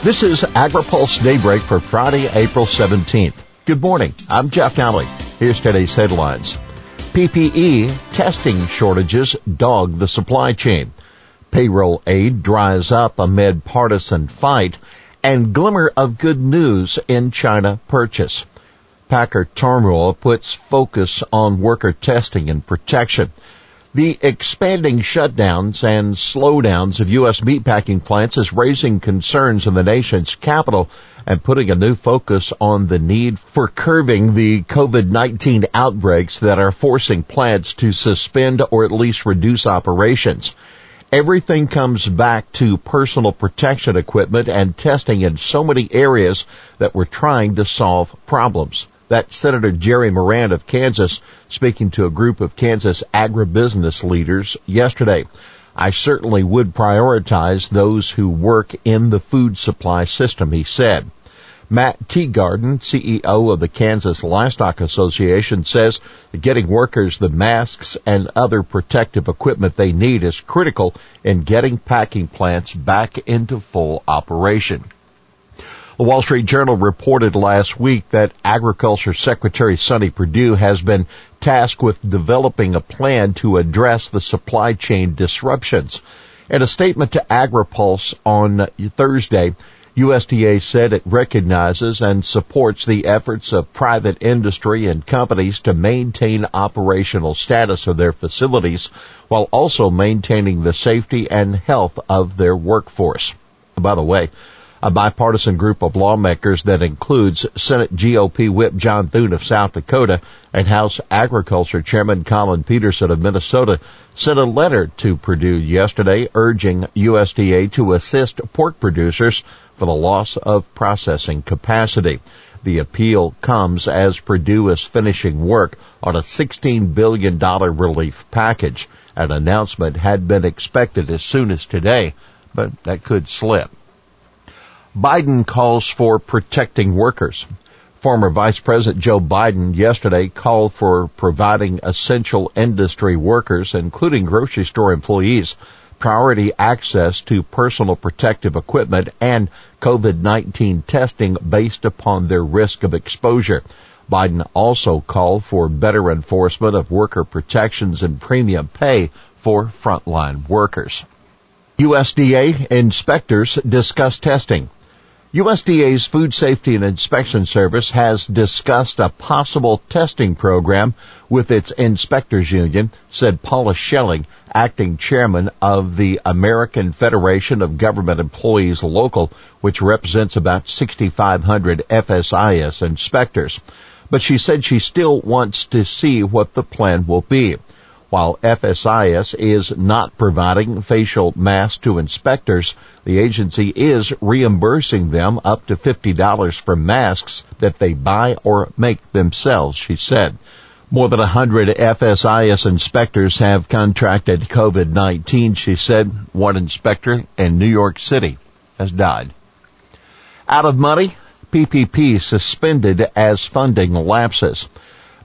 This is AgriPulse Daybreak for Friday, April 17th. Good morning. I'm Jeff Nalley. Here's today's headlines. PPE testing shortages dog the supply chain. Payroll aid dries up amid partisan fight and glimmer of good news in China purchase. Packer turmoil puts focus on worker testing and protection. The expanding shutdowns and slowdowns of U.S. meatpacking plants is raising concerns in the nation's capital and putting a new focus on the need for curbing the COVID-19 outbreaks that are forcing plants to suspend or at least reduce operations. Everything comes back to personal protection equipment and testing in so many areas that we're trying to solve problems. That's Senator Jerry Moran of Kansas speaking to a group of Kansas agribusiness leaders yesterday. I certainly would prioritize those who work in the food supply system, he said. Matt Teagarden, CEO of the Kansas Livestock Association, says that getting workers the masks and other protective equipment they need is critical in getting packing plants back into full operation. The Wall Street Journal reported last week that Agriculture Secretary Sonny Perdue has been tasked with developing a plan to address the supply chain disruptions. In a statement to AgriPulse on Thursday, USDA said it recognizes and supports the efforts of private industry and companies to maintain operational status of their facilities while also maintaining the safety and health of their workforce. By the way, a bipartisan group of lawmakers that includes Senate GOP Whip John Thune of South Dakota and House Agriculture Chairman Collin Peterson of Minnesota sent a letter to Perdue yesterday urging USDA to assist pork producers for the loss of processing capacity. The appeal comes as Perdue is finishing work on a $16 billion relief package. An announcement had been expected as soon as today, but that could slip. Biden calls for protecting workers. Former Vice President Joe Biden yesterday called for providing essential industry workers, including grocery store employees, priority access to personal protective equipment and COVID-19 testing based upon their risk of exposure. Biden also called for better enforcement of worker protections and premium pay for frontline workers. USDA inspectors discuss testing. USDA's Food Safety and Inspection Service has discussed a possible testing program with its inspectors union, said Paula Schelling, acting chairman of the American Federation of Government Employees Local, which represents about 6,500 FSIS inspectors. But she said she still wants to see what the plan will be. While FSIS is not providing facial masks to inspectors, the agency is reimbursing them up to $50 for masks that they buy or make themselves, she said. More than 100 FSIS inspectors have contracted COVID-19, she said. One inspector in New York City has died. Out of money, PPP suspended as funding lapses.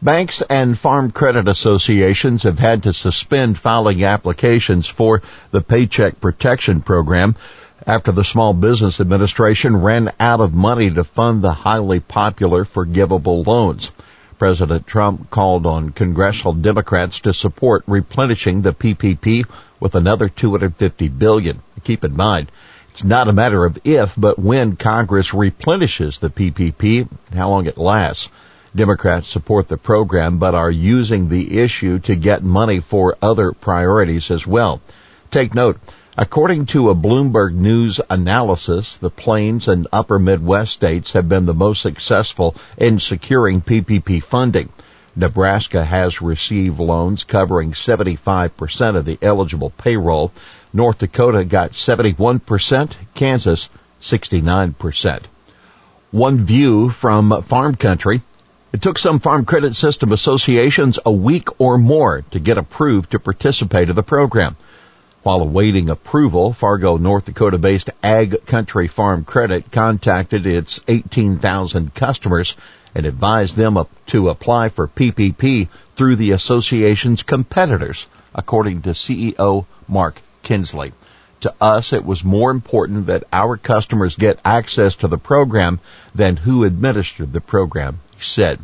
Banks and farm credit associations have had to suspend filing applications for the Paycheck Protection Program after the Small Business Administration ran out of money to fund the highly popular forgivable loans. President Trump called on congressional Democrats to support replenishing the PPP with another 250 billion. Keep in mind, it's not a matter of if, but when Congress replenishes the PPP and how long it lasts. Democrats support the program but are using the issue to get money for other priorities as well. Take note, according to a Bloomberg News analysis, the Plains and Upper Midwest states have been the most successful in securing PPP funding. Nebraska has received loans covering 75% of the eligible payroll. North Dakota got 71%, Kansas 69%. One view from farm country. It took some farm credit system associations a week or more to get approved to participate in the program. While awaiting approval, Fargo, North Dakota based Ag Country Farm Credit contacted its 18,000 customers and advised them to apply for PPP through the association's competitors, according to CEO Mark Kinsley. To us, it was more important that our customers get access to the program than who administered the program, said.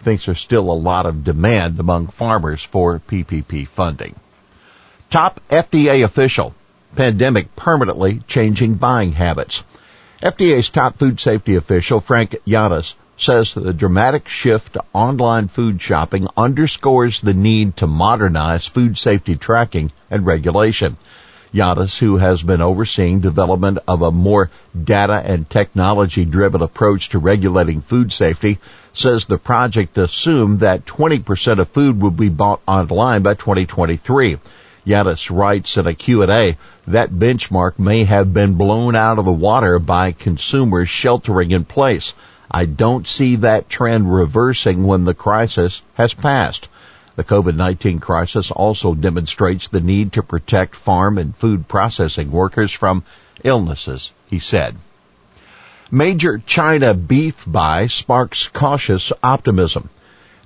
Thinks there's still a lot of demand among farmers for PPP funding. Top FDA official. Pandemic permanently changing buying habits. FDA's top food safety official, Frank Yiannas, says the dramatic shift to online food shopping underscores the need to modernize food safety tracking and regulation. Yiannas, who has been overseeing development of a more data and technology driven approach to regulating food safety, says the project assumed that 20% of food would be bought online by 2023. Yiannas writes in a Q&A that benchmark may have been blown out of the water by consumers sheltering in place. I don't see that trend reversing when the crisis has passed. The COVID-19 crisis also demonstrates the need to protect farm and food processing workers from illnesses, he said. Major China beef buy sparks cautious optimism.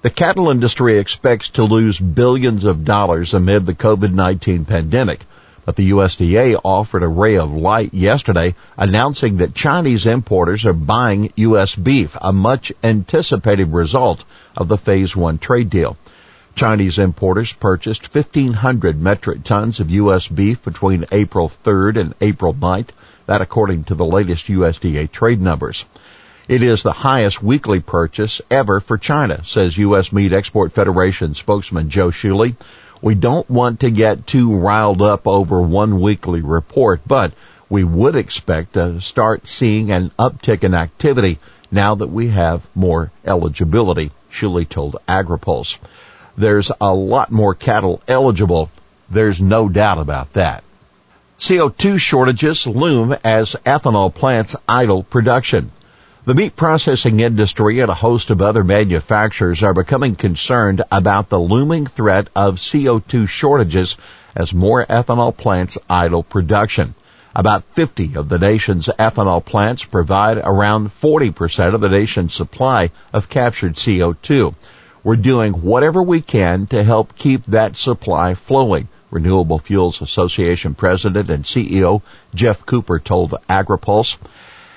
The cattle industry expects to lose billions of dollars amid the COVID-19 pandemic, but the USDA offered a ray of light yesterday announcing that Chinese importers are buying U.S. beef, a much anticipated result of the phase one trade deal. Chinese importers purchased 1,500 metric tons of U.S. beef between April 3rd and April 9th. That according to the latest USDA trade numbers. It is the highest weekly purchase ever for China, says U.S. Meat Export Federation spokesman Joe Schuele. We don't want to get too riled up over one weekly report, but we would expect to start seeing an uptick in activity now that we have more eligibility, Shuley told AgriPulse. There's a lot more cattle eligible. There's no doubt about that. CO2 shortages loom as ethanol plants idle production. The meat processing industry and a host of other manufacturers are becoming concerned about the looming threat of CO2 shortages as more ethanol plants idle production. About 50 of the nation's ethanol plants provide around 40% of the nation's supply of captured CO2. We're doing whatever we can to help keep that supply flowing. Renewable Fuels Association President and CEO Geoff Cooper told AgriPulse.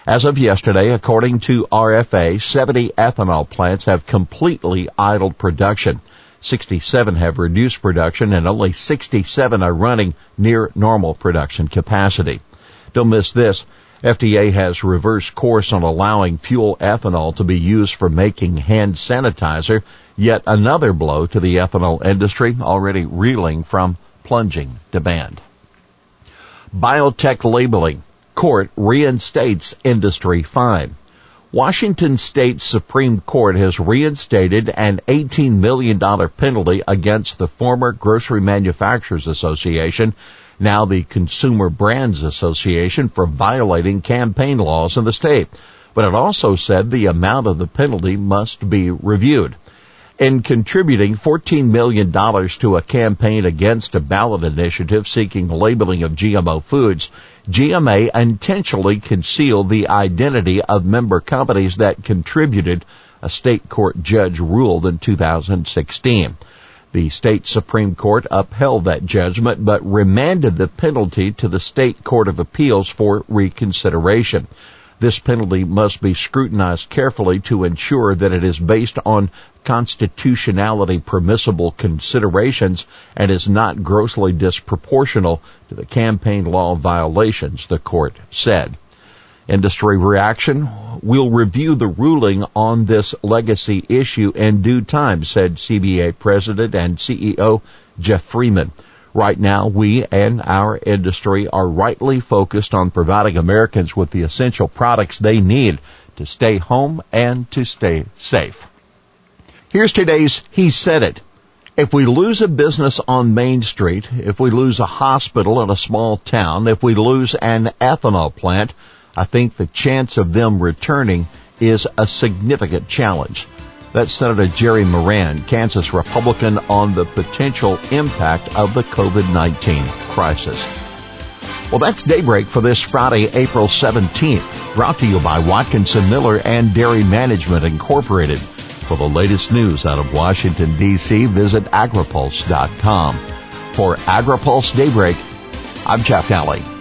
As of yesterday, according to RFA, 70 ethanol plants have completely idled production. 67 have reduced production and only 67 are running near normal production capacity. Don't miss this. FDA has reversed course on allowing fuel ethanol to be used for making hand sanitizer, yet another blow to the ethanol industry already reeling from plunging demand. Biotech labeling court reinstates industry fine. Washington State Supreme Court has reinstated an $18 million penalty against the former Grocery Manufacturers Association, now the Consumer Brands Association, for violating campaign laws in the state. But it also said the amount of the penalty must be reviewed in contributing $14 million to a campaign against a ballot initiative seeking labeling of GMO foods, GMA intentionally concealed the identity of member companies that contributed, a state court judge ruled in 2016. The state Supreme Court upheld that judgment but remanded the penalty to the state court of appeals for reconsideration. This penalty must be scrutinized carefully to ensure that it is based on constitutionality permissible considerations and is not grossly disproportional to the campaign law violations, the court said. Industry reaction? We'll review the ruling on this legacy issue in due time, said CBA President and CEO Geoff Freeman. Right now, we and our industry are rightly focused on providing Americans with the essential products they need to stay home and to stay safe. Here's today's He Said It. If we lose a business on Main Street, if we lose a hospital in a small town, if we lose an ethanol plant, I think the chance of them returning is a significant challenge. That's Senator Jerry Moran, Kansas Republican, on the potential impact of the COVID-19 crisis. Well, that's Daybreak for this Friday, April 17th, brought to you by Watkinson Miller and Dairy Management Incorporated. For the latest news out of Washington, D.C., visit agripulse.com. For AgriPulse Daybreak, I'm Jeff Nalley.